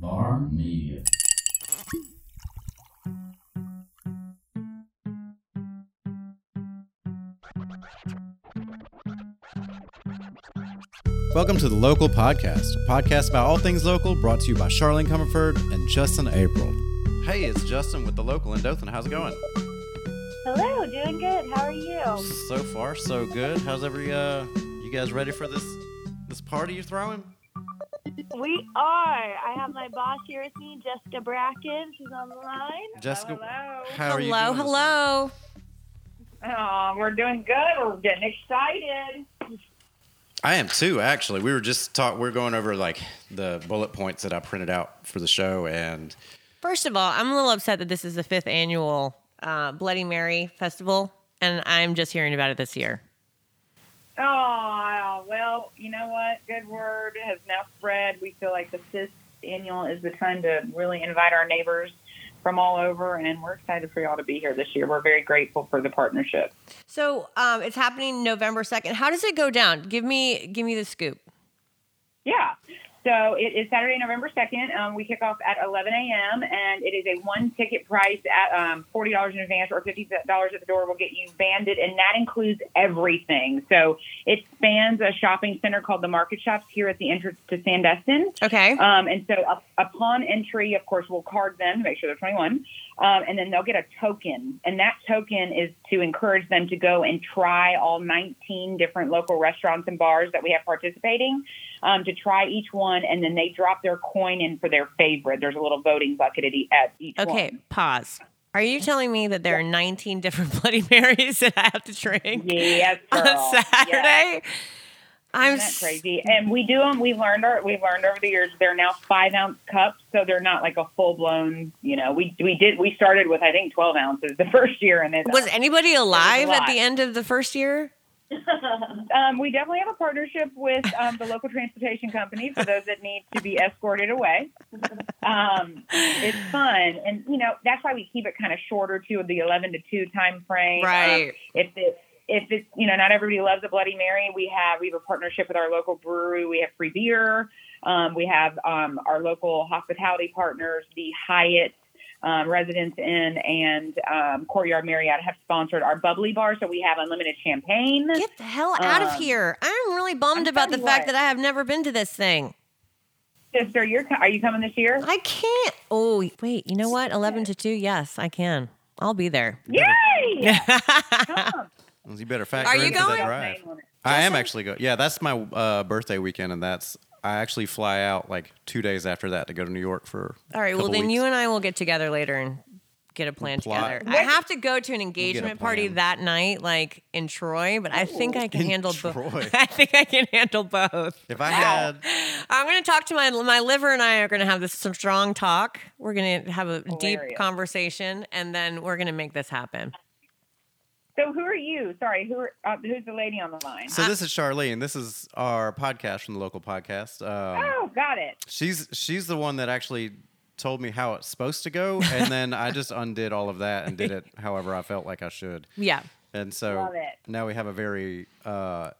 Bar Media. Welcome to the Local Podcast, a podcast about all things local, brought to you by Charlene Comerford and Justin April. Hey, it's Justin with the Local in Dothan. How's it going? Hello, doing good. How are you? So far, so good. How's every uh? You guys ready for this this party you're throwing? We are. I have my boss here with me, Jessica Bracken. She's on the line. Jessica, hello. how are you? hello, doing hello. Oh, we're doing good. We're getting excited. I am too. Actually, we were just talk. We're going over like the bullet points that I printed out for the show, and First of all, I'm a little upset that this is the fifth annual uh, Bloody Mary Festival, and I'm just hearing about it this year. Oh, well, you know what? Good word has now spread. We feel like the fifth annual is the time to really invite our neighbors from all over, and we're excited for y'all to be here this year. We're very grateful for the partnership. So um, it's happening November 2nd. How does it go down? Give me, give me the scoop. Yeah. So it is Saturday, November 2nd. Um, we kick off at 11 a.m. and it is a one ticket price at um, $40 in advance or $50 at the door will get you banded. And that includes everything. So it spans a shopping center called the Market Shops here at the entrance to Sandestin. Okay. Um, and so up, upon entry, of course, we'll card them to make sure they're 21. Um, and then they'll get a token. And that token is to encourage them to go and try all 19 different local restaurants and bars that we have participating um, to try each one. And then they drop their coin in for their favorite. There's a little voting bucket at, e- at each Okay, one. pause. Are you telling me that there are 19 different Bloody Marys that I have to drink Yes, on girl. Yes. Saturday? I'm Isn't that crazy? And we do them. We learned our. We've learned over the years. They're now five ounce cups, so they're not like a full blown. You know, we we did. We started with I think twelve ounces the first year, and then Was anybody alive at the end of the first year? Um, we definitely have a partnership with um, the local transportation company for those that need to be escorted away. Um, it's fun, and you know that's why we keep it kind of shorter too, the eleven to two time frame. Um, Right. if it if it's you know not everybody loves a Bloody Mary, we have we have a partnership with our local brewery. We have free beer. Um, we have um, our local hospitality partners, the Hyatt. Um, Residence Inn and um, Courtyard Marriott have sponsored our bubbly bar, so we have unlimited champagne. Get the hell out of Um, here. I'm really bummed I'm about the telling fact what. that I have never been to this thing. Sister, you're are you coming this year? I can't. Oh, wait. You know what? 11 to 2. Yes, I can. I'll be there. Yay! Come. you better factor Are you in for that going? drive. I am actually going. Yeah, that's my uh, birthday weekend, and that's I actually fly out like two days after that to go to New York for. All right. Well, then weeks. you and I will get together later and get a plan plot. together. I have to go to an engagement party that night, like in Troy, but I think I can handle both. I think I can handle both. If I had, I'm going to talk to my my liver and I are going to have this strong talk. We're going to have a deep conversation, and then we're going to make this happen. So who are you? Sorry, who are, uh, who's the lady on the line? so this is Charlene. This is our podcast from the local podcast. Um, oh, got it. she's she's the one that actually told me how it's supposed to go, and then I just undid all of that and did it however I felt like I should. Yeah. And so now we have a very uh,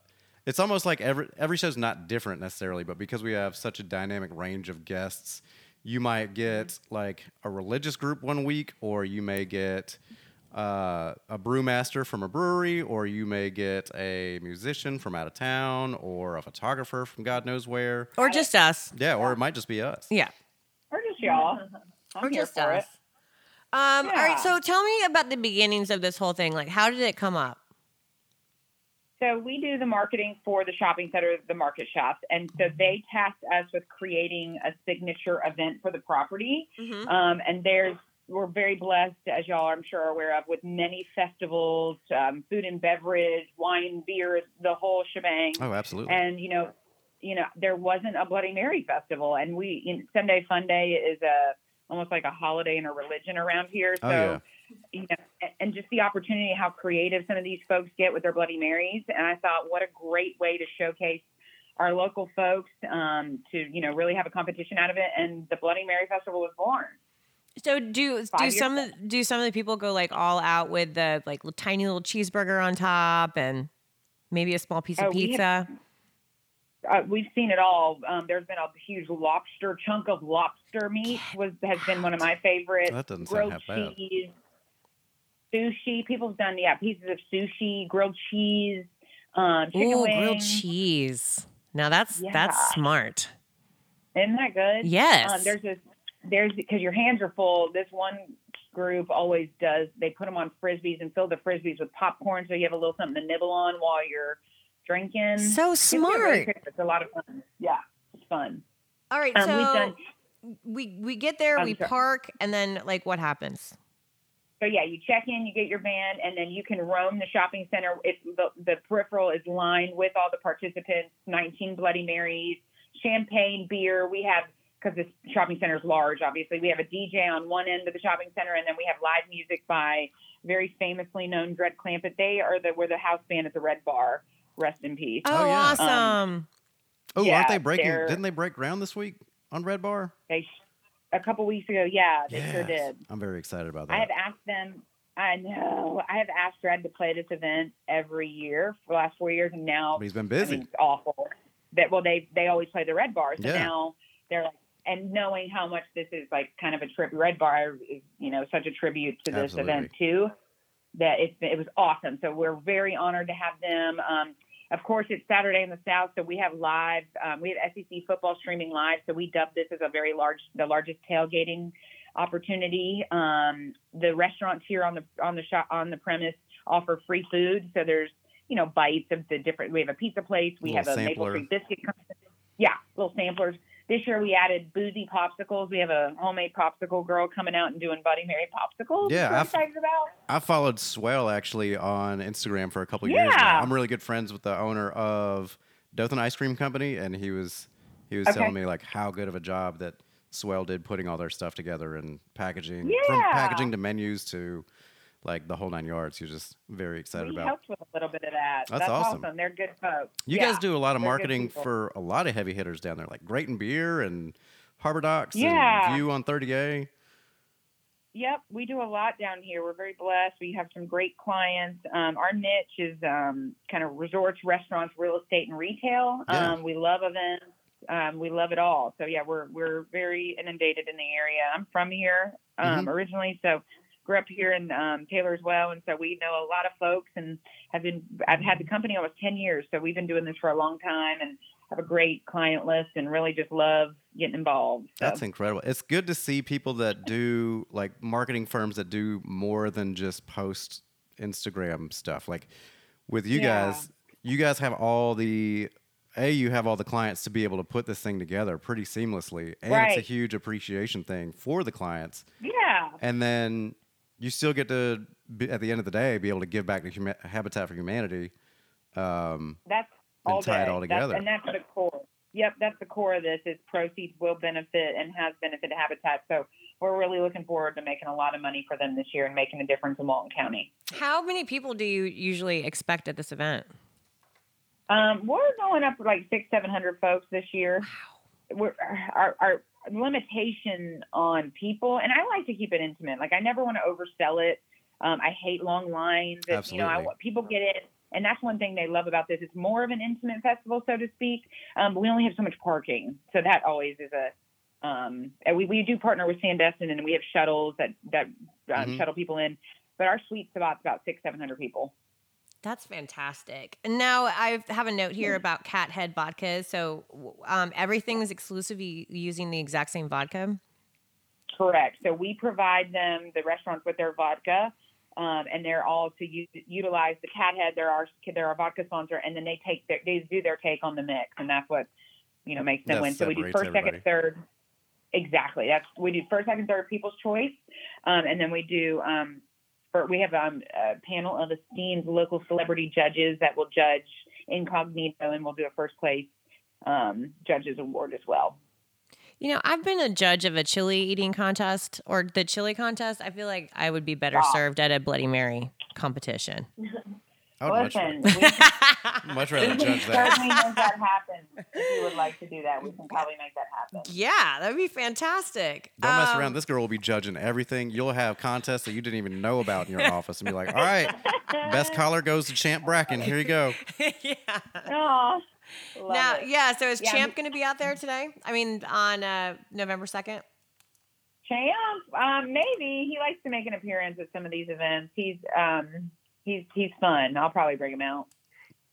it's almost like every every show's not different necessarily, but because we have such a dynamic range of guests, you might get like a religious group one week, or you may get uh, a brewmaster from a brewery, or you may get a musician from out of town, or a photographer from God knows where. Or just us. Yeah, or it might just be us. Yeah. Or just y'all. I'm or here just for us. it. Um, All Yeah. right. So tell me about the beginnings of this whole thing. Like, how did it come up? So we do the marketing for the shopping center, the market shops, and so they tasked us with creating a signature event for the property. Mhm. Um, and there's we're very blessed, as y'all I'm sure are aware of, with many festivals, um, food and beverage, wine, beer, the whole shebang. Oh, absolutely. and you know you know there wasn't a bloody mary festival and we you know, sunday fun day is a almost like a holiday and a religion around here so Oh, yeah. you know and just the opportunity how creative some of these folks get with their bloody marys and i thought what a great way to showcase our local folks um, to you know really have a competition out of it and the bloody mary festival was born So do do some of do some of the people go like all out with the like tiny little cheeseburger on top and maybe a small piece Oh, of we pizza? uh, we've seen it all. Um, there's been a huge lobster chunk of lobster meat was has been one of my favorites. That doesn't sound grilled half bad. cheese, sushi. People's done yeah pieces of sushi, grilled cheese, um, chicken Ooh, wings. grilled cheese. Now that's that's smart. Isn't that good? Yes. Um, there's this there's because your hands are full. This one group always does. They put them on frisbees and fill the frisbees with popcorn, so you have a little something to nibble on while you're drinking. so smart. It's a lot of fun. Yeah, it's fun. All right, Um, so done we we get there, I'm we sorry. park, and then like what happens? So yeah, you check in, you get your band, and then you can roam the shopping center. It's the, the peripheral is lined with all the participants, 19 Bloody Marys, champagne, beer. We have because this shopping center is large. Obviously, we have a DJ on one end of the shopping center, and then we have live music by very famously known Dread Clampitt. They are the we're the house band at the Red Bar. Rest in peace. Oh, Oh, yeah. Um, awesome! Oh, Yeah, aren't they breaking? Didn't they break ground this week on Red Bar? They a couple weeks ago, yeah, they sure did. I'm very excited about that. I have asked them. I know. I have asked Dread to play this event every year for the last four years, and now but he's been I busy. mean, it's awful. That well, they they always play the Red Bar, so Yeah. now they're like, and knowing how much this is like kind of a trip. Red Bar is you know such a tribute to this Absolutely. event too. That it's it was awesome. So we're very honored to have them. Um, of course, it's Saturday in the South, so we have live. Um, we have SEC football streaming live, so we dubbed this as a very large, the largest tailgating opportunity. Um, the restaurants here on the on the shop on the premise offer free food, so there's you know bites of the different. We have a pizza place, we have a maple sampler. tree biscuit. company. Yeah, little samplers. This year we added boozy popsicles. We have a homemade popsicle girl coming out and doing Buddy Mary popsicles. Yeah, excited about. I followed Swell actually on Instagram for a couple years now. Yeah. I'm really good friends with the owner of Dothan Ice Cream Company, and he was he was Okay. telling me like how good of a job that Swell did putting all their stuff together and packaging from packaging to menus to like the whole nine yards. You're just very excited we about. helped with a little bit of that. That's awesome. They're good folks. You Yeah, guys do a lot of marketing for a lot of heavy hitters down there, like Grayton Beer and Harbor Docks Yeah. and Vue on 30A. Yep, we do a lot down here. We're very blessed. We have some great clients. Um, our niche is um, kind of resorts, restaurants, real estate, and retail. Yeah. Um, we love events. Um, we love it all. So yeah, we're we're very inundated in the area. I'm from here um, Mhm. originally, so grew up here in um, Taylor as well, and so we know a lot of folks and have been. I've had the company almost ten years, so we've been doing this for a long time and have a great client list and really just love getting involved. So. That's incredible. It's good to see people that do like marketing firms that do more than just post Instagram stuff. Like with you Yeah. guys, you guys have all the a you have all the clients to be able to put this thing together pretty seamlessly, and it's a huge appreciation thing for the clients. yeah. And then you still get to be, at the end of the day be able to give back to Huma- Habitat for Humanity. Um, That's and all tie it day. all That's- together. and that's the core. Yep, that's the core of this. Is proceeds will benefit and has benefited Habitat. So we're really looking forward to making a lot of money for them this year and making a difference in Walton County. How many people do you usually expect at this event? Um, we're going up to like six, seven hundred folks this year. Wow. We're, our, our limitation on people, and I like to keep it intimate. Like I never want to oversell it. Um, I hate long lines. And, you know, I Absolutely. want people get it, and that's one thing they love about this. It's more of an intimate festival, so to speak. Um, but we only have so much parking, so that always is a. Um, and we, we do partner with Sandestin, and we have shuttles that that um, Mhm. shuttle people in. But our sweet spot's about six, seven hundred people. That's fantastic. And now I have a note here about Cathead vodka. So um, is exclusively using the exact same vodka. Correct. So we provide them, the restaurants, with their vodka, um, and they're all to u- utilize the Cathead. They're our they're our vodka sponsor, and then they take their, they do their take on the mix, and that's what you know makes them That win. So we do separates first, second, third. Exactly. That's we do first, second, third people's choice, um, and then we do. Um, for, we have um, a panel of esteemed local celebrity judges that will judge incognito, and we'll do a first place um, judges award as well. You know, I've been a judge of a chili eating contest or the chili contest. I feel like I would be better Wow. served at a Bloody Mary competition. I would much, rather- we, much rather can judge that. certainly make that happen. If you would like to do that, we can probably make that happen. yeah, that'd be fantastic. Don't mess Um, around. This girl will be judging everything. You'll have contests that you didn't even know about in your office and be like, all right, best collar goes to Champ Bracken. Here you go. yeah. Oh, Love now, it. yeah. So is Yeah, Champ going to be out there today? I mean, on uh, November second. Champ, um, maybe he likes to make an appearance at some of these events. He's um, he's he's fun. I'll probably bring him out.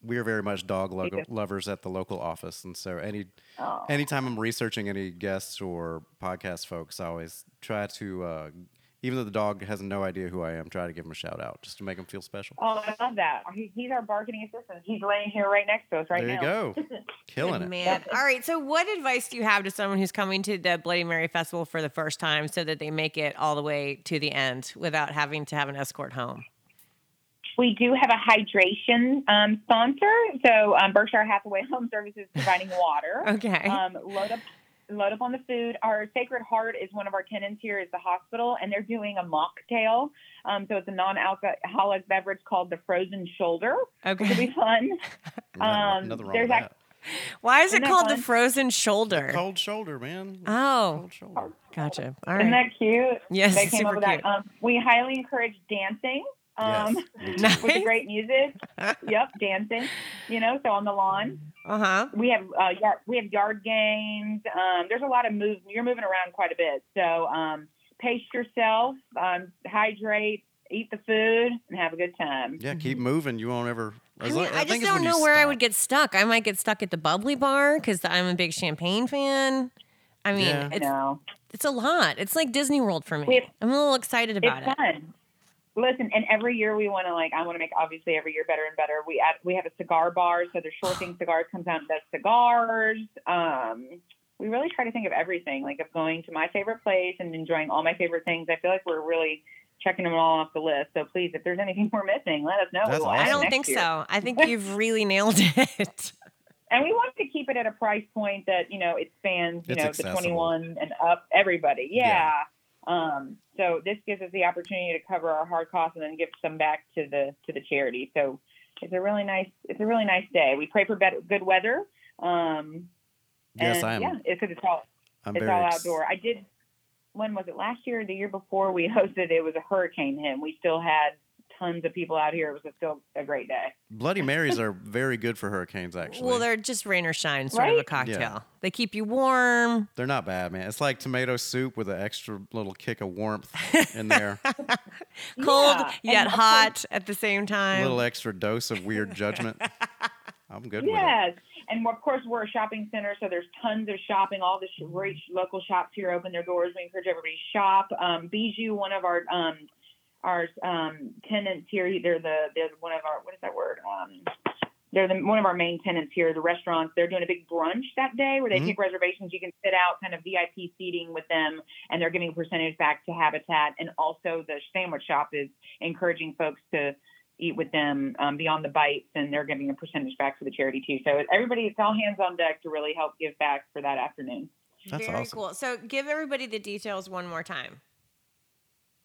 We are very much dog lo- lovers at the local office, and so any Oh. anytime I'm researching any guests or podcast folks, I always try to, uh, even though the dog has no idea who I am, try to give him a shout out just to make him feel special. Oh, I love that. He, he's our marketing assistant. He's laying here right next to us right now. there you now. go, killing Good it. man. All right. So, what advice do you have to someone who's coming to the Bloody Mary Festival for the first time, so that they make it all the way to the end without having to have an escort home? We do have a hydration um, sponsor. So um, Berkshire Hathaway Home Services providing water. Okay. Um, load up, load up on the food. Our Sacred Heart is one of our tenants here. Is the hospital, and they're doing a mocktail. Um, so it's a non-alcoholic beverage called the Frozen Shoulder, Okay, which will okay. be fun. Nothing, Um, nothing wrong there's with ac- that. Why is it Isn't that called the frozen shoulder? Cold shoulder, man. Oh, Cold shoulder. gotcha. All Isn't that cute? Yes, they came super up with cute. that. Um, we highly encourage dancing. Um, yes. Nice. with the great music. yep, dancing. You know, so on the lawn. Uh huh. We have uh, yard, we have yard games. Um, there's a lot of move. You're moving around quite a bit, so um, pace yourself, um, hydrate, eat the food, and have a good time. Yeah, keep moving. You won't ever. I, mean, long- I, just don't know where I would get stuck. I might get stuck at the bubbly bar because I'm a big champagne fan. I mean, Yeah. it's no, it's a lot. It's like Disney World for me. We have- I'm a little excited about it's it. fun. Listen, and every year we want to like I want to make obviously every year better and better. We add, we have a cigar bar, so there's Sure Thing Cigars comes out and does cigars. Um, we really try to think of everything, like of going to my favorite place and enjoying all my favorite things. I feel like we're really checking them all off the list. So please, if there's anything we're missing, let us know. We will awesome. I don't think year. so. I think you've really nailed it. And we want to keep it at a price point that you know it spans you It's know the 21 and up everybody. Yeah. Yeah. Um, so this gives us the opportunity to cover our hard costs and then give some back to the to the charity. So it's a really nice it's a really nice day. We pray for better, good weather. Um, Yes, and I am. Yeah, it's it's all I'm it's all ex- outdoor. I did. When was it? Last year, or the year before, we hosted. It was a hurricane hit. We still had tons of people out here. It was still a great day. Bloody Marys are very good for hurricanes. Actually, well, they're just rain or shine sort of a cocktail. Yeah. They keep you warm. They're not bad, man. It's like tomato soup with an extra little kick of warmth in there. Cold Yeah, yet and of course- hot at the same time. a little extra dose of weird judgment. I'm good with it. Yes. And of course, we're a shopping center, so there's tons of shopping. All the great local shops here open their doors. We encourage everybody to shop. Um, Bijou, one of our um, our um, tenants here, they're the they're one of our what is that word? Um, they're the, one of our main tenants here. The restaurants they're doing a big brunch that day where they Mhm. take reservations. You can sit out, kind of VIP seating with them, and they're giving a percentage back to Habitat. And also, the sandwich shop is encouraging folks to eat with them um, beyond the bites, and they're giving a percentage back to the charity too. So everybody, it's all hands on deck to really help give back for that afternoon. That's Very awesome. cool. So give everybody the details one more time.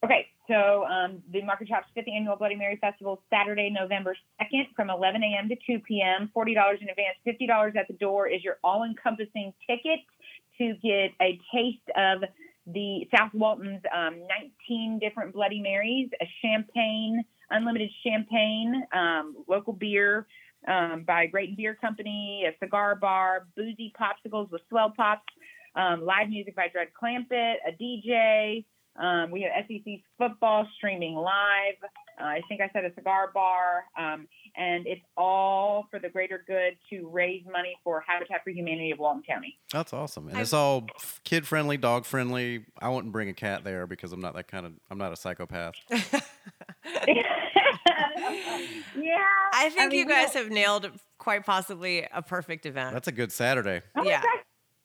Okay, so um, the Market Shop's fifth annual Bloody Mary Festival, Saturday, November 2nd, from 11 a.m. to 2 p.m. $40 in advance, $50 at the door is your all encompassing ticket to get a taste of the South Walton's um, 19 different Bloody Marys, a champagne, unlimited champagne, um, local beer um, by Grayton Beer Company, a cigar bar, boozy popsicles with swell pops, um, live music by Dread Clampitt, a DJ. Um, we have SEC football streaming live. Uh, I think I said a cigar bar. Um, and it's all for the greater good to raise money for Habitat for Humanity of Walton County. That's awesome, and I've- it's all kid friendly, dog friendly. I wouldn't bring a cat there because I'm not that kind of. I'm not a psychopath. yeah. I think mean, you guys have nailed quite possibly a perfect event. That's a good Saturday. Oh yeah. gosh,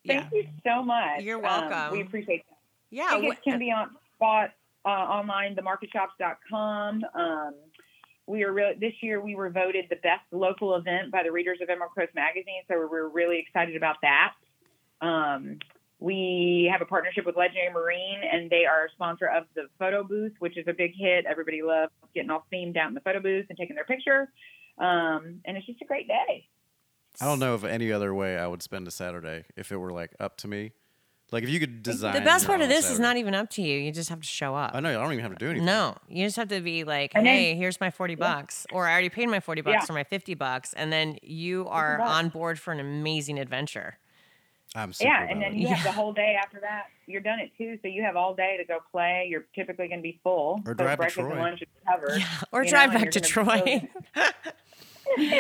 yeah. Thank you so much. You're Um, welcome. we appreciate that. Yeah. Tickets wh- can be on bought uh, online, themarketshops.com. Um, we are really this year we were voted the best local event by the readers of Emerald Coast Magazine, so we're really excited about that. Um, we have a partnership with Legendary Marine, and they are a sponsor of the photo booth, which is a big hit. Everybody loves getting all themed out in the photo booth and taking their picture. Um, and it's just a great day. I don't know of any other way I would spend a Saturday if it were like up to me. Like if you could design. the best part of this is not even up to you. You just have to show up. I know. I don't even have to do anything. No, you just have to be like, And then- hey, here's my 40 bucks. Or I already paid my 40 bucks Yeah. or my 50 bucks. And then you are on board for an amazing adventure. I'm super Yeah, and then you Yeah. have the whole day after that. You're done at two, so you have all day to go play. You're typically going to be full. Or so drive to breakfast and Troy. lunch is covered. Or drive know, back to Troy. be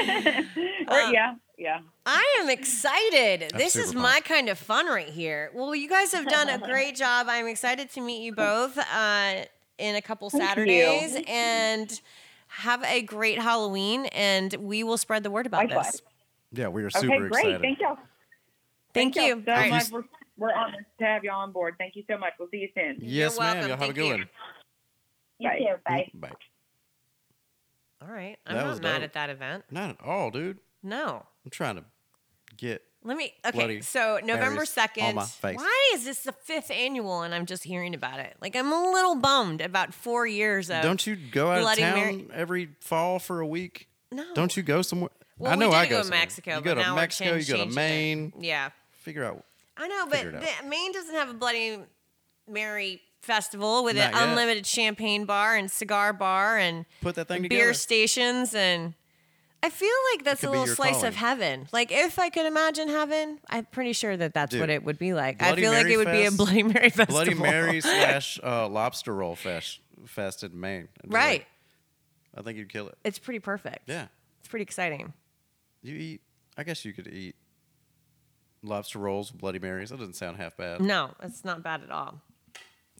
or, Uh, yeah, yeah. I am excited. I'm this is super my kind of fun right here. Well, you guys have done a great job. I'm excited to meet you both uh, in a couple Thank you. Saturdays and have a great Halloween. And we will spread the word about Likewise. this. yeah, we are super Okay, super great. excited. Thank y'all. Thank, y'all you. so All right. much. We're, we're honored to have y'all on board. Thank you so much. We'll see you soon. Yes, You're ma'am. welcome. Y'all have a good you. one. You Bye. too. Bye. Bye. All right. I'm That not mad dope. at that event. Not at all, dude. No. I'm trying to get. Let me. Okay, so November second. on my face. Why is this the fifth annual and I'm just hearing about it? Like I'm a little bummed about four years of. Don't you go out of town Mary- every fall for a week? No. Don't you go somewhere? Well, I know we I go, go to. Mexico, You go to Mexico. You go to changing it. Maine. Yeah, Figure out. I know, but Figure it out. the, Maine doesn't have a Bloody Mary festival with Not an yet. unlimited champagne bar and cigar bar and Put that thing beer together. stations and. I feel like that's a little slice calling. of heaven. Like if I could imagine heaven, I'm pretty sure that that's Dude, what it would be like. Bloody I feel like it would be a Bloody Mary festival. Bloody Mary slash uh, lobster roll fest fest in Maine. Just Right. like, I think you'd kill it. It's pretty perfect. Yeah. It's pretty exciting. You eat. I guess you could eat lobster rolls, Bloody Marys. That doesn't sound half bad. No, it's not bad at all.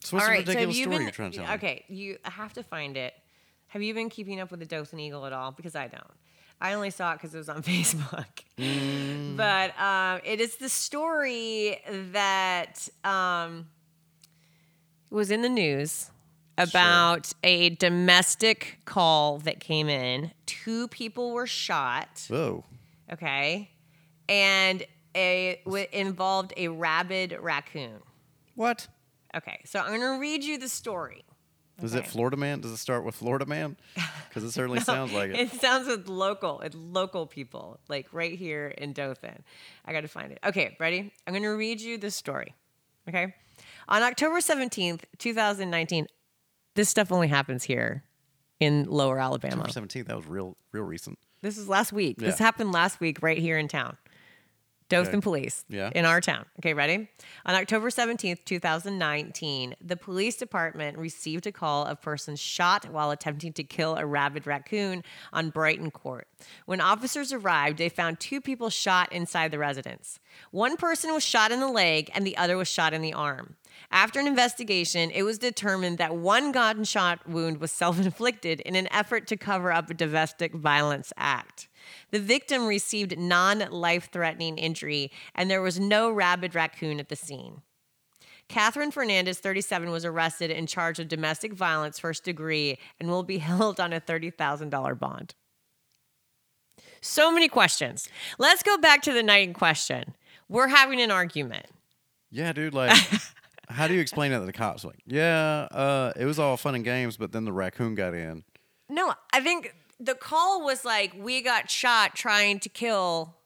So what's all the right, so ridiculous you story been you're trying to tell me? okay? You have to find it. Have you been keeping up with the Dothan Eagle at all? Because I don't. I only saw it because it was on Facebook. Mm. But um, it is the story that um, was in the news about a domestic call that came in. Two people were shot. Whoa. Okay, and it w- involved a rabid raccoon. What? Okay, so I'm going to read you the story. Is it Florida Man? Does it start with Florida Man? Because it certainly sounds like it. It sounds with local, it's local people, like right here in Dothan. I got to find it. Okay, ready? I'm going to read you the story. Okay. On October 17th, 2019, this stuff only happens here in lower Alabama. October 17th. That was real, real recent. This is last week. This happened last week right here in town. Dothan Okay. Police Yeah. in our town. Okay, ready? On October 17th, 2019, the police department received a call of persons shot while attempting to kill a rabid raccoon on Brighton Court. When officers arrived, they found two people shot inside the residence. One person was shot in the leg and the other was shot in the arm. After an investigation, it was determined that one gunshot wound was self inflicted in an effort to cover up a domestic violence act. The victim received non life threatening injury, and there was no rabid raccoon at the scene. Catherine Fernandez, 37, was arrested and charged of domestic violence first degree and will be held on a $30,000 bond. So many questions. Let's go back to the night in question. We're having an argument. Yeah, dude. Like, how do you explain that to the cops? Like, yeah, uh, it was all fun and games, but then the raccoon got in. No, I think the call was like, we got shot trying to kill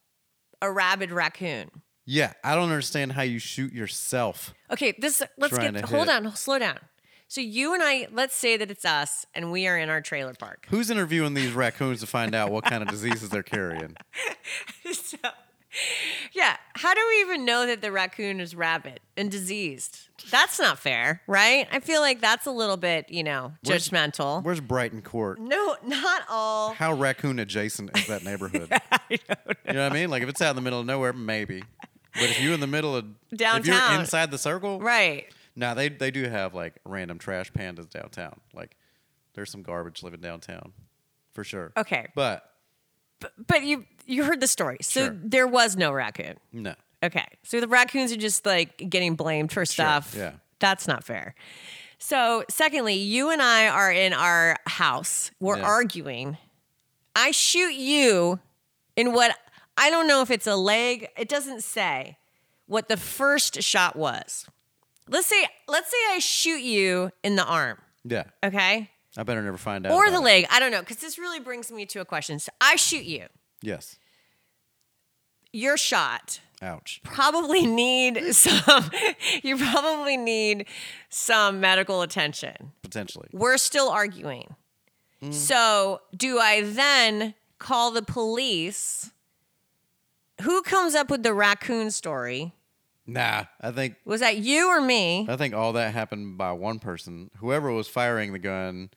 a rabid raccoon. Yeah, I don't understand how you shoot yourself. Okay, this let's Trying get to hold hit. on, slow down. So you and I, let's say that it's us and we are in our trailer park. Who's interviewing these raccoons to find out what kind of diseases they're carrying? so, yeah, how do we even know that the raccoon is rabid and diseased? That's not fair, right? I feel like that's a little bit, you know, Where's- judgmental. Where's Brighton Court? no, not all. How raccoon adjacent is that neighborhood? You know what I mean? Like if it's out in the middle of nowhere, maybe. But if you're in the middle of if Downtown. you're inside the circle, Right. Now they they do have like random trash pandas downtown. Like there's some garbage living downtown, for sure. Okay. But But you you heard the story. So Sure. there was no raccoon. no, Okay. So the raccoons are just like getting blamed for stuff. yeah. That's not fair. So, secondly, you and I are in our house. We're Yeah. arguing. I shoot you in what I don't know if it's a leg. It doesn't say what the first shot was. Let's say let's say I shoot you in the arm, yeah. okay? I better never find out. Or the leg. I don't know cuz this really brings me to a question. So I shoot you. Yes. you're shot. Ouch. Probably need some. you probably need some medical attention. Potentially. We're still arguing. Mm. So, do I then call the police? Who comes up with the raccoon story? Nah, I think Was that you or me? I think all that happened by one person. Whoever was firing the gun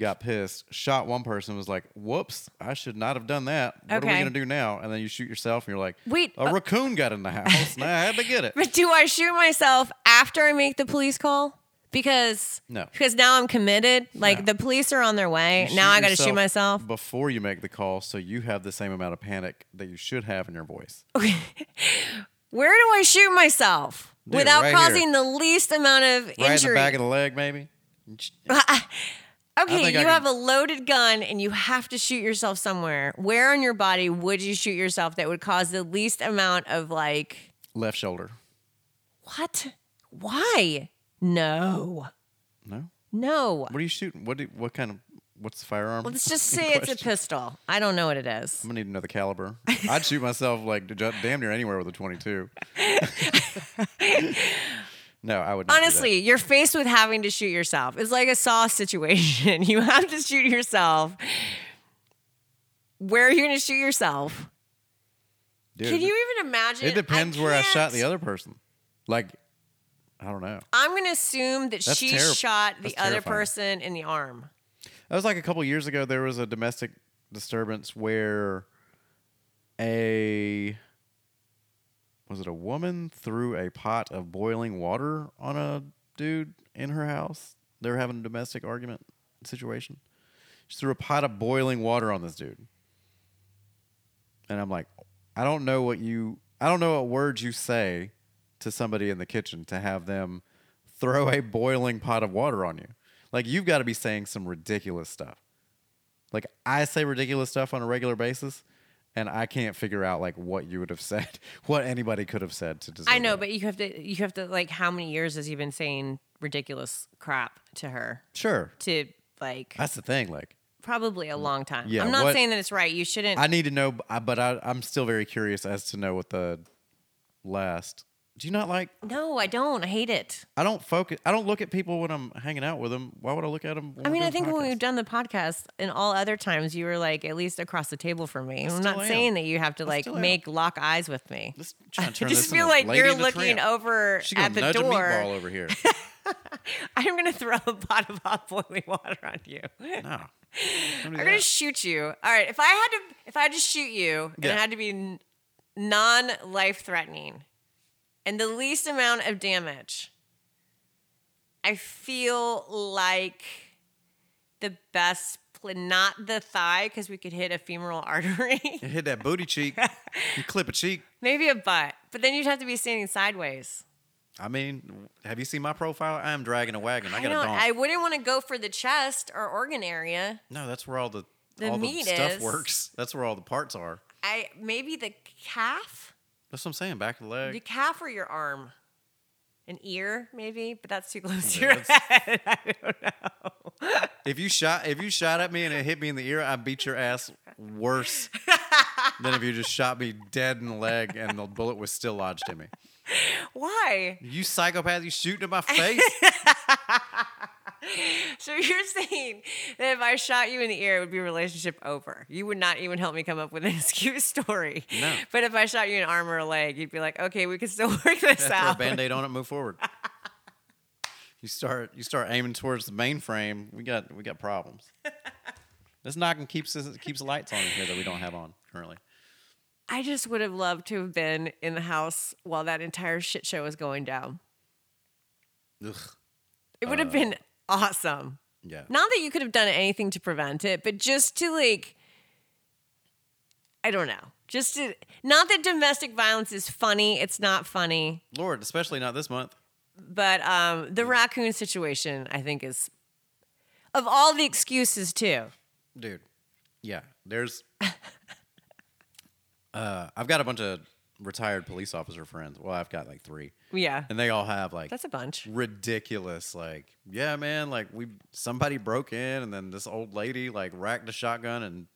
got pissed, shot one person, was like, "Whoops, I should not have done that. What are we Okay. gonna do now?" And then you shoot yourself, and you're like, Wait, a uh- raccoon got in the house, and I had to get it." But do I shoot myself after I make the police call? Because No. because now I'm committed. Like No. the police are on their way. You now I got to yourself shoot myself. before you make the call, so you have the same amount of panic that you should have in your voice. Okay. Where do I shoot myself Dude, without right causing the least amount of Right in the injury? back of the leg, maybe. okay, you I have a loaded gun and you have to shoot yourself somewhere. Where on your body would you shoot yourself that would cause the least amount of like Left shoulder. what? Why? No. No. No. What are you shooting? What? Do, what kind of? What's the firearm? Let's just say it's a pistol. I don't know what it is. I'm gonna need another caliber. I'd shoot myself like damn near anywhere with a 22. no, I would. Not do that. Honestly, you're faced with having to shoot yourself. It's like a saw situation. You have to shoot yourself. Where are you going to shoot yourself? Dude, Can you even imagine? It depends where I shot the other person. Like, I don't know. I'm going to assume that That's she terri- shot the that's other terrifying. person in the arm. That was like a couple years ago. There was a domestic disturbance where a was it a woman threw a pot of boiling water on a dude in her house. They were having a domestic argument situation. She threw a pot of boiling water on this dude. And I'm like, I don't know what you I don't know what words you say to somebody in the kitchen to have them throw a boiling pot of water on you. Like you've got to be saying some ridiculous stuff. Like I say ridiculous stuff on a regular basis, and I can't figure out like what you would have said, what anybody could have said to deserve. I know, that. but you have to you have to like how many years has he been saying ridiculous crap to her? sure, To like that's the thing. Like probably a mm, long time. Yeah, I'm not what- saying that it's right. You shouldn't I need to know, but I, I'm still very curious as to know what the last. Do you not like? No, I don't. I hate it. I don't focus. I don't look at people when I'm hanging out with them. Why would I look at them? I mean, I think when we've done the podcast and all other times, you were like at least across the table from me. I'm not am. saying that you have to like still am. make lock eyes with me. I just feel like you're looking Tramp. over at the nudge a meatball over here. I'm gonna throw a pot of hot boiling water on you. No. I'm that. gonna shoot you. All right. If I had to, if I had to shoot you, and Yeah. it had to be non-life threatening, and the least amount of damage, I feel like the best, pl- not the thigh, because we could hit a femoral artery. You hit that booty cheek. you clip a cheek. Maybe a butt, but then you'd have to be standing sideways. I mean, have you seen my profile? I am dragging a wagon. I I got a donk. I wouldn't want to go for the chest or organ area. no, that's where all the The all meat the stuff is- works. That's where all the parts are. I maybe the calf. That's what I'm saying. Back of the leg. The calf or your arm? An ear, maybe, but that's too close to Yeah, your that's- head. I don't know. If you shot if you shot at me and it hit me in the ear, I beat your ass worse than if you just shot me dead in the leg and the bullet was still lodged in me. Why? You psychopath! You shooting at my face? So you're saying that if I shot you in the ear, it would be relationship over. You would not even help me come up with an excuse story. No. But if I shot you in arm or a leg, you'd be like, okay, we can still work this Throw a out. band-aid on it. Move forward. You start you start aiming towards the mainframe. We got we got problems. This knocking keeps keeps the lights on in here that we don't have on currently. I just would have loved to have been in the house while that entire shit show was going down. Ugh. It would have uh, been awesome. Yeah. Not that you could have done anything to prevent it, but just to like, I don't know. Just to, not that domestic violence is funny. It's not funny. Lord, especially not this month. But um, the raccoon situation, I think, is of all the excuses too. dude yeah there's uh i've got a bunch of retired police officer friends well i've got like three Yeah, and they all have like that's a bunch. ridiculous like yeah man like we somebody broke in and then this old lady like racked a shotgun and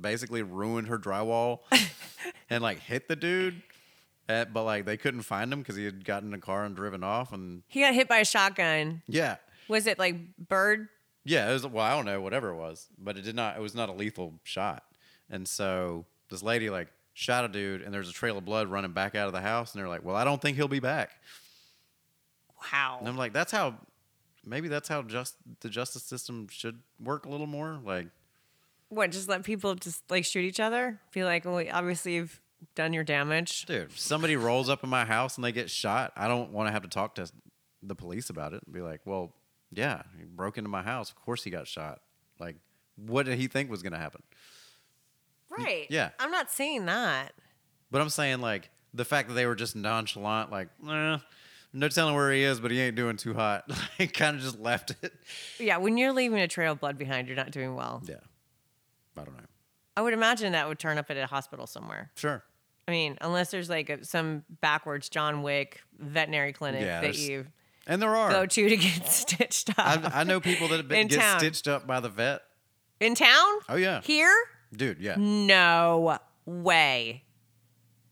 basically ruined her drywall and like hit the dude. Uh, but like they couldn't find him because he had gotten in a car and driven off. And He got hit by a shotgun. yeah, Was it like bird? yeah, it was well, I don't know, whatever it was, but it did not. It was not a lethal shot. And so this lady like shot a dude, and there's a trail of blood running back out of the house, and they're like, "Well, I don't think he'll be back." Wow. And I'm like, "That's how." Maybe that's how just the justice system should work a little more. Like, What? Just let people just like shoot each other? Feel like, well, obviously you've done your damage. dude, if somebody rolls up in my house and they get shot, I don't want to have to talk to the police about it and be like, "Well, yeah, he broke into my house. Of course he got shot." Like, what did he think was going to happen? Right. yeah. I'm not saying that. But I'm saying like the fact that they were just nonchalant, like, eh, no telling where he is, but he ain't doing too hot. Like, kind of just left it. Yeah. When you're leaving a trail of blood behind, you're not doing well. Yeah, I don't know. I would imagine that would turn up at a hospital somewhere. Sure. I mean, unless there's like a, some backwards John Wick veterinary clinic Yeah, that you And there are. go to to get stitched up. I, I know people that have been get town. stitched up by the vet. In town? Oh yeah, Here? Dude. Yeah, No way.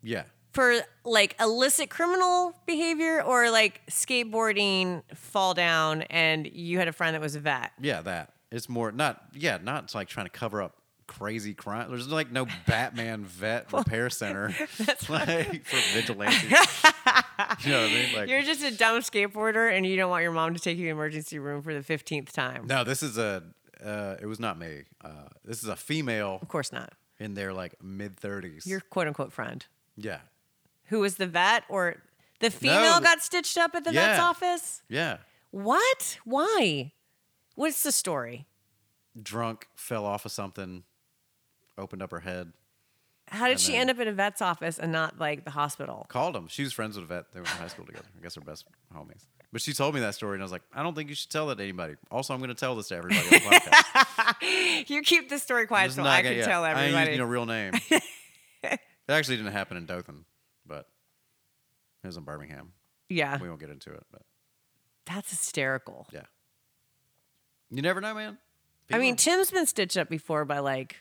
yeah. For like illicit criminal behavior or like skateboarding, fall down, and you had a friend that was a vet. Yeah, that. It's more not yeah, not like trying to cover up crazy crime. There's like no Batman vet repair center like for vigilantes. you know what I mean? Like You're just a dumb skateboarder and you don't want your mom to take you to the emergency room for the 15th time. no, this is a uh, it was not me. Uh, this is a female Of course not. in their like mid thirties. Your quote unquote friend. yeah, Who was the vet or the female the- got stitched up at the vet's Yeah. office? yeah. What? Why? What's the story? Drunk, fell off of something, opened up her head. How did she end up at a vet's office and not like the hospital? Called him. She was friends with a vet. They went to high school together. I guess they're best homies. But she told me that story, and I was like, I don't think you should tell that to anybody. Also, I'm going to tell this to everybody on the podcast. You keep the story quiet so I can yeah, tell I ain't everybody. using your real name. it actually didn't happen in Dothan, but it was in Birmingham. yeah, We won't get into it, but that's hysterical. yeah. You never know, man. I mean, Tim's been stitched up before by like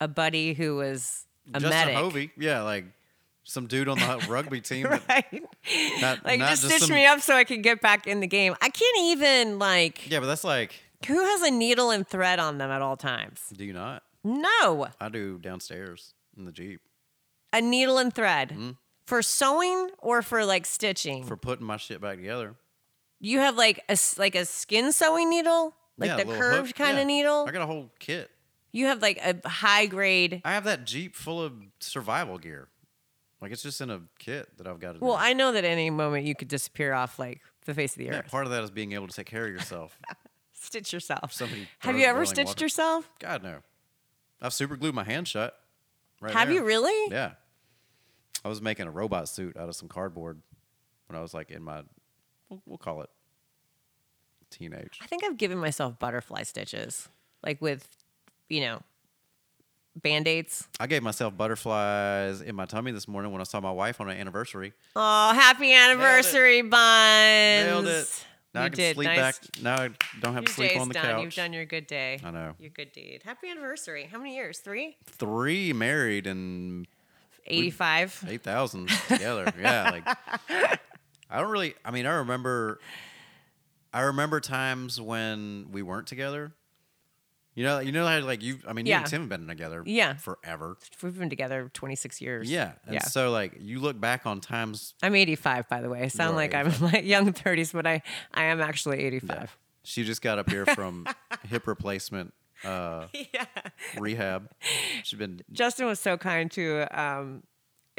a buddy who was a Justin medic. Hovey, yeah, like some dude on the rugby team. Right? Not, like not just just stitch some- me up so I can get back in the game. I can't even like Yeah, but that's like, who has a needle and thread on them at all times? do you not? No. I do downstairs in the Jeep A needle and thread. Mm-hmm. For sewing or for like stitching? For putting my shit back together. you have like a like a skin sewing needle? Like Yeah, the curved kind Yeah. of needle? I got a whole kit. You have like a high grade. I have that Jeep full of survival gear. Like it's just in a kit that I've got. To Well. I know that any moment you could disappear off like the face of the Yeah, earth. part of that is being able to take care of yourself. Stitch yourself. Somebody Have you ever stitched water. yourself? God no. I've super glued my hand shut. Right Have there. you really? Yeah. I was making a robot suit out of some cardboard when I was like in my, we'll, we'll call it teenage. I think I've given myself butterfly stitches, like with, you know, band aids. I gave myself butterflies in my tummy this morning when I saw my wife on an anniversary. Oh, happy anniversary, Buns. Nailed it. Now you I can did. sleep nice. back. Now I don't have Your to sleep on the done. couch. You've done your good day. I know. Your good deed. Happy anniversary. How many years? Three? Three married and 85. eight thousand together. yeah, like I don't really. I mean, I remember. I remember times when we weren't together. You know, you know how like you. I mean, you Yeah. and Tim have been together. Yeah. forever. We've been together 26 years. Yeah, and Yeah. so like you look back on times. I'm 85, by the way. I sound are like I'm in my young 30s, but I, I am actually 85. She just got up here from hip replacement uh, Yeah. rehab. She's been Justin was so kind to um,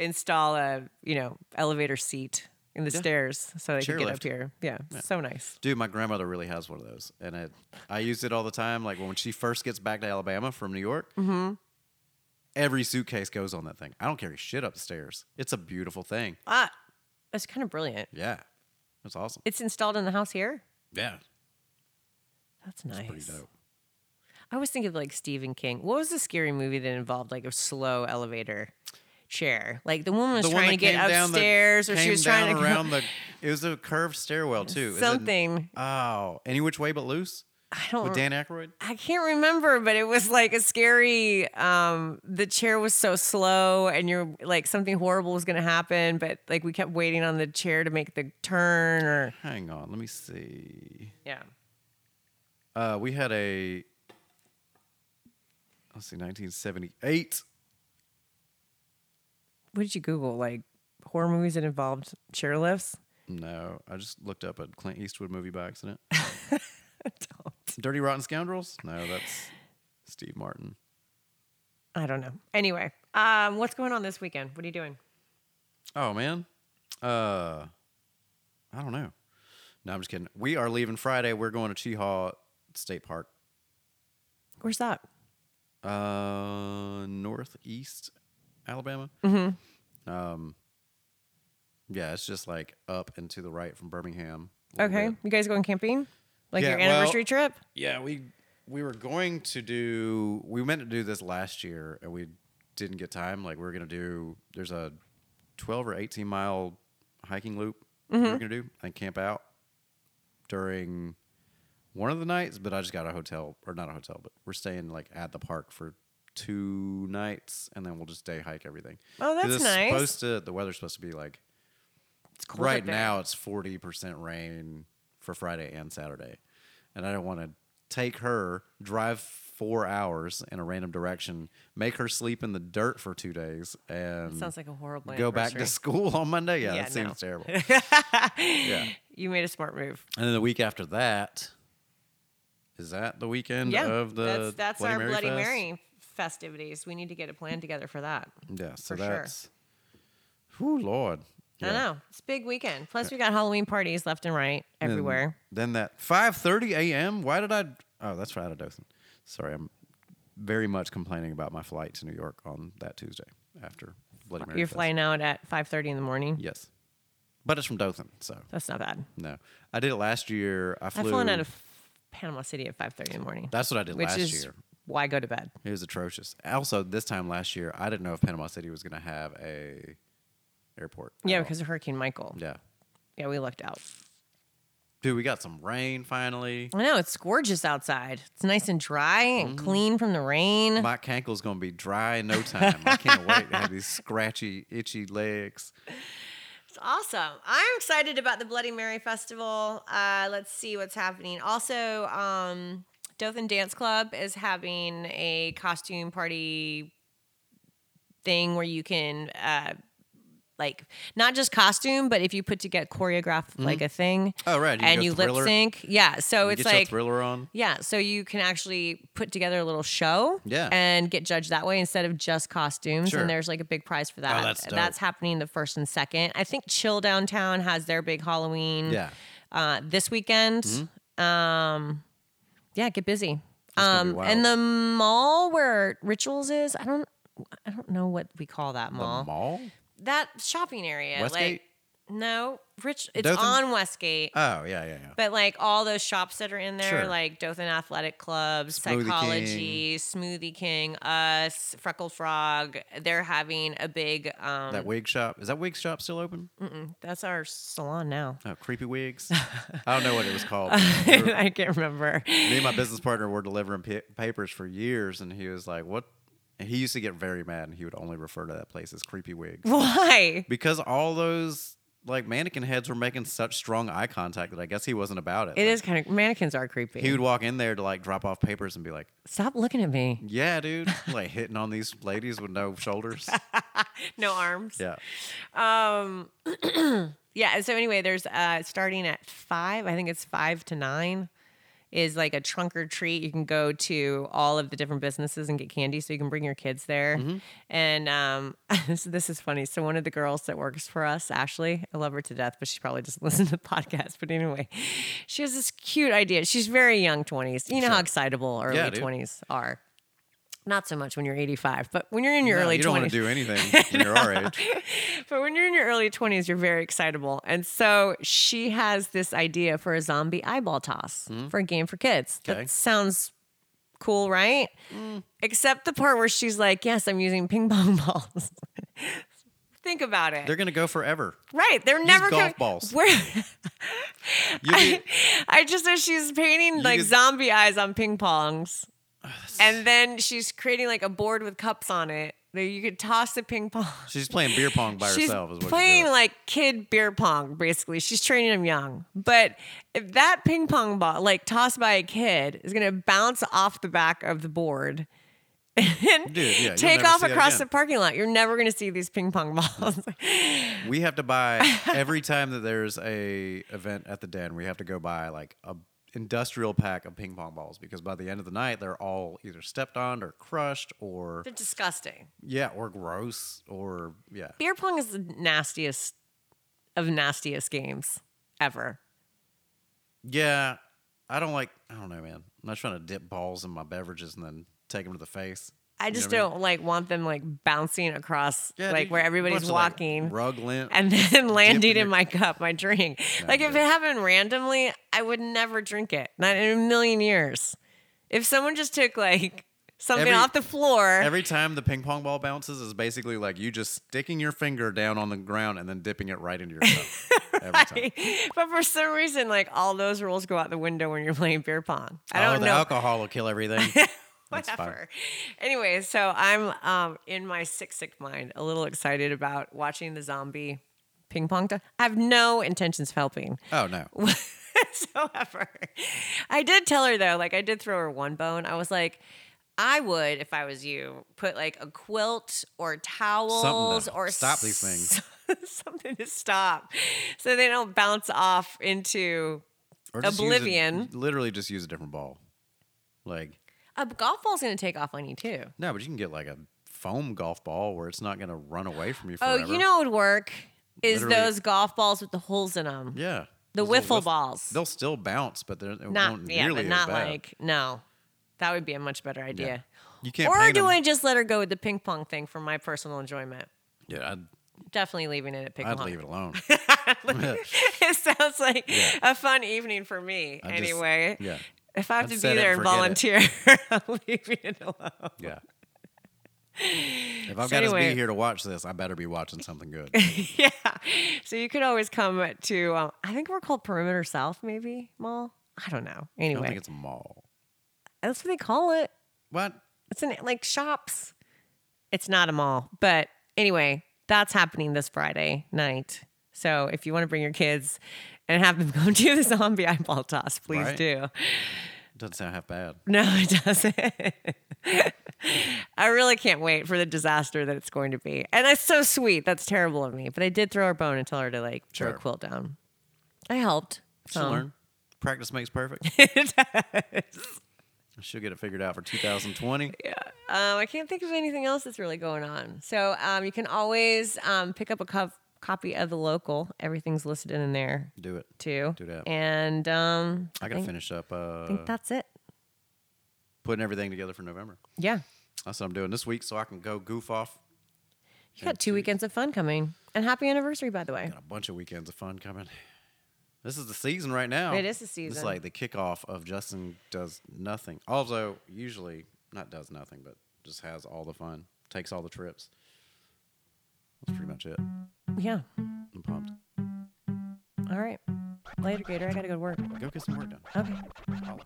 install a, you know, elevator seat in the stairs so they could get up here. Yeah, so nice. Dude, my grandmother really has one of those, and it, I use it all the time. Like when she first gets back to Alabama from New York, Mm-hmm. every suitcase goes on that thing. I don't carry shit upstairs. It's a beautiful thing. Ah, that's kind of brilliant. Yeah, that's awesome. It's installed in the house here. Yeah, That's nice. pretty dope. I was thinking of like Stephen King. What was the scary movie that involved like a slow elevator chair? Like the woman was The trying to get down the- upstairs, or she was trying to around the. It was a curved stairwell too. Is it- something. oh, any which way but loose. I don't. With Dan Aykroyd? I can't remember, but it was like a scary. Um, the chair was so slow, and you're like something horrible was going to happen, but like we kept waiting on the chair to make the turn, or Hang on, let me see. yeah. Uh, we had a let's see, 1978. What did you Google? Like horror movies that involved chairlifts? No, I just looked up a Clint Eastwood movie by accident. Don't. Dirty Rotten Scoundrels? No, that's Steve Martin. I don't know. Anyway, um, what's going on this weekend? What are you doing? Oh man, uh, I don't know. No, I'm just kidding. We are leaving Friday. We're going to Cheehaw State Park, Where's that? uh, northeast Alabama. Mm-hmm. Um, yeah, it's just like up and to the right from Birmingham. Okay, bit. you guys going camping? Like Yeah, your well- anniversary trip? Yeah, we we were going to do. We meant to do this last year, and we didn't get time. Like we are gonna do. There's a 12 or 18 mile hiking loop Mm-hmm. we're gonna do and camp out during one of the nights. But I just got a hotel, or not a hotel, but we're staying like at the park for two nights, and then we'll just day hike everything. Oh, that's it's nice. Supposed to. The weather's supposed to be like It's cold right now it's 40% rain for Friday and Saturday. And I don't want to take her, drive four hours in a random direction, make her sleep in the dirt for two days, and Sounds like a horrible go back to school on Monday. Yeah, Yeah, that seems terrible. yeah. You made a smart move. And then the week after that, is that the weekend Yeah, of the that's that's Bloody our Mary Bloody Fest? Mary festivities. We need to get a plan together for that. Yeah, so For sure. that's. Whew, Lord. I know it's a big weekend. Plus, we got Halloween parties left and right everywhere. Then that 5:30 a.m. Why did I? Oh, that's right, out of Dothan. Sorry, I'm very much complaining about my flight to New York on that Tuesday after Bloody Mary. You're Fest. flying out at 5:30 in the morning. Yes, but it's from Dothan, so That's not bad. no. I did it last year. I flew. I've flown out of Panama City at 5:30 in the morning, That's what I did last year. Why go to bed. It was atrocious. Also, this time last year, I didn't know if Panama City was going to have a airport. Yeah, because of Hurricane Michael. yeah, Yeah, we lucked out. dude, we got some rain finally. I know it's gorgeous outside. It's nice and dry and clean from the rain. My cankle's gonna be dry in no time. I can't wait to have these scratchy, itchy legs. It's awesome. I'm excited about the Bloody Mary Festival. Uh, let's see what's happening. Also, um, Dothan Dance Club is having a costume party thing where you can, uh, like, not just costume, but if you put together choreograph like a thing Oh, right. You and you lip sync. Yeah. So You it's like, thriller on. yeah, so you can actually put together a little show Yeah. and get judged that way instead of just costumes. Sure. Oh, And there's like a big prize for that. that's dope. that's happening the first and second. I think Chill Downtown has their big Halloween Yeah. uh, this weekend. Um, yeah, get busy. Um, and the mall where Rituals is, I don't, I don't know what we call that The mall. mall? That shopping area, Westgate? like no, Rich. It's Dothan? on Westgate. Oh, yeah, yeah, yeah. But like all those shops that are in there, Sure. like Dothan Athletic Club, Smoothie Psychology, Smoothie King, Us, Freckle Frog, they're having a big. Um, that wig shop. Is that wig shop still open? mm-mm, that's our salon now. Oh, creepy wigs. I don't know what it was called. We were- I can't remember. Me and my business partner were delivering pa- papers for years, and he was like, "What?" And he used to get very mad, and he would only refer to that place as creepy wigs Why? because all those like mannequin heads were making such strong eye contact that I guess he wasn't about it. It Like, is kind of mannequins are creepy. He would walk in there to like drop off papers and be like, Stop looking at me. "Yeah, dude," like hitting on these ladies with no shoulders. No arms. Yeah. Um. yeah. So anyway, there's uh starting at five. I think it's five to nine. Is like a trunk or treat. You can go to all of the different businesses and get candy, so you can bring your kids there. And um, this, this is funny. So one of the girls that works for us, Ashley, I love her to death, but she probably doesn't listen to the podcast. But anyway, she has this cute idea. She's very young, twenties. You know how excitable early Yeah, twenties are. Not so much when you're 85, but when you're in your No, early you don't 20s. want to do anything when you're our age. But when you're in your early 20s, you're very excitable. And so she has this idea for a zombie eyeball toss hmm. for a game for kids. Okay. That sounds cool, right? Hmm. Except the part where she's like, Yes, I'm using ping pong balls. Think about it. They're gonna go forever. right. They're never golf coming- balls. Where I, I just know she's painting like could- zombie eyes on ping pongs. And then she's creating like a board with cups on it that you could toss the ping pong. she's playing beer pong by She's herself. Is what playing like kid beer pong, basically. She's training them young. But if that ping pong ball, like tossed by a kid, is going to bounce off the back of the board and Dude, yeah, take off across the parking lot, you're never going to see these ping pong balls. We have to buy every time that there's a event at the den. We have to go buy like a industrial pack of ping pong balls because by the end of the night they're all either stepped on or crushed or They're disgusting. yeah or gross or yeah. Beer pong is the nastiest of nastiest games ever. Yeah, I don't like. I don't know, man. I'm not trying to dip balls in my beverages and then take them to the face. I You know just what I mean? don't like want them like bouncing across Yeah, like dude, where everybody's of, like, walking. rug lint. and then landing in your- my cup, my drink. No, like if it happened randomly, I would never drink it. Not in a million years. If someone just took like something Every- off the floor, Every time the ping pong ball bounces is basically like you just sticking your finger down on the ground and then dipping it right into your cup. Every time. but for some reason, like all those rules go out the window when you're playing beer pong. I oh, don't the know. alcohol will kill everything. Whatever. Anyway, so I'm um, in my sick, sick mind, a little excited about watching the zombie ping pong. T- I have no intentions of helping. Oh no. whatsoever. I did tell her though, like I did throw her one bone. I was like, I would, if I was you, put like a quilt or towels to or stop these things. something to stop, so they don't bounce off into Or just use a- Oblivion. literally just use a different ball. Like a golf ball's going to take off on you too. no, but you can get like a foam golf ball where it's not going to run away from you Oh, you know what would work is Literally- those golf balls with the holes in them. Yeah. The wiffle whiff- balls. They'll still bounce, but they're Not won't yeah, nearly but not like no. That would be a much better idea. you can't. Or do do 'em- I just let her go with the ping pong thing for my personal enjoyment? Yeah, I'd, Definitely leaving it at ping pong. I'd leave it alone. it sounds like Yeah. a fun evening for me. I just- anyway, yeah, if I have to be there and volunteer, I'm leaving it alone. yeah. If I've So got to be here to watch this, I better be watching something good. yeah. So you could always come to, um, I think we're called Perimeter South, maybe mall. I don't know. Anyway, I don't think it's a mall. that's what they call it. What? It's in like shops. It's not a mall, but anyway, that's happening this Friday night. So if you want to bring your kids and have them go do the zombie eyeball toss, please Right. do. Doesn't sound half bad. No, it doesn't. I really can't wait for the disaster that it's going to be. And that's so sweet. That's terrible of me. But I did throw her a bone and tell her to like throw a quilt down. I helped. Some. learn. Practice makes perfect. it does. She'll get it figured out for 2020. Yeah. Um, I can't think of anything else that's really going on. So um, you can always um, pick up a co- copy of the local. Everything's listed in there Do it. too. Do that. And um, I gotta think, finish up uh, I think that's it. putting everything together for November. Yeah. That's what I'm doing this week, so I can go goof off. You got two weekends of fun coming. And happy anniversary, by the way. Got a bunch of weekends of fun coming. This is the season right now. It is the season. It's like the kickoff of Justin does nothing. Although usually not does nothing, but just has all the fun, takes all the trips. That's pretty much it. Yeah. I'm pumped. All right. Later, Gator. I got to go to work. Go get some work done. Okay. Oh.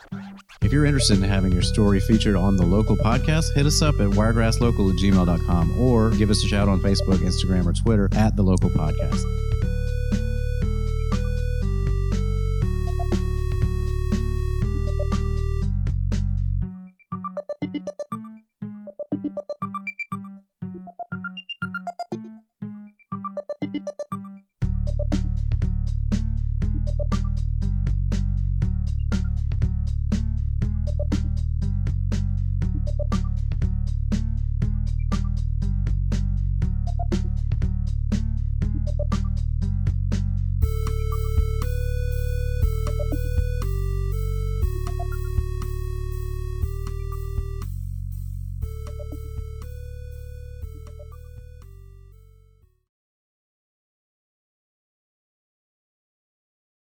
If you're interested in having your story featured on the local podcast, hit us up at wiregrasslocal at gmail.com or give us a shout on Facebook, Instagram, or Twitter at the local podcast.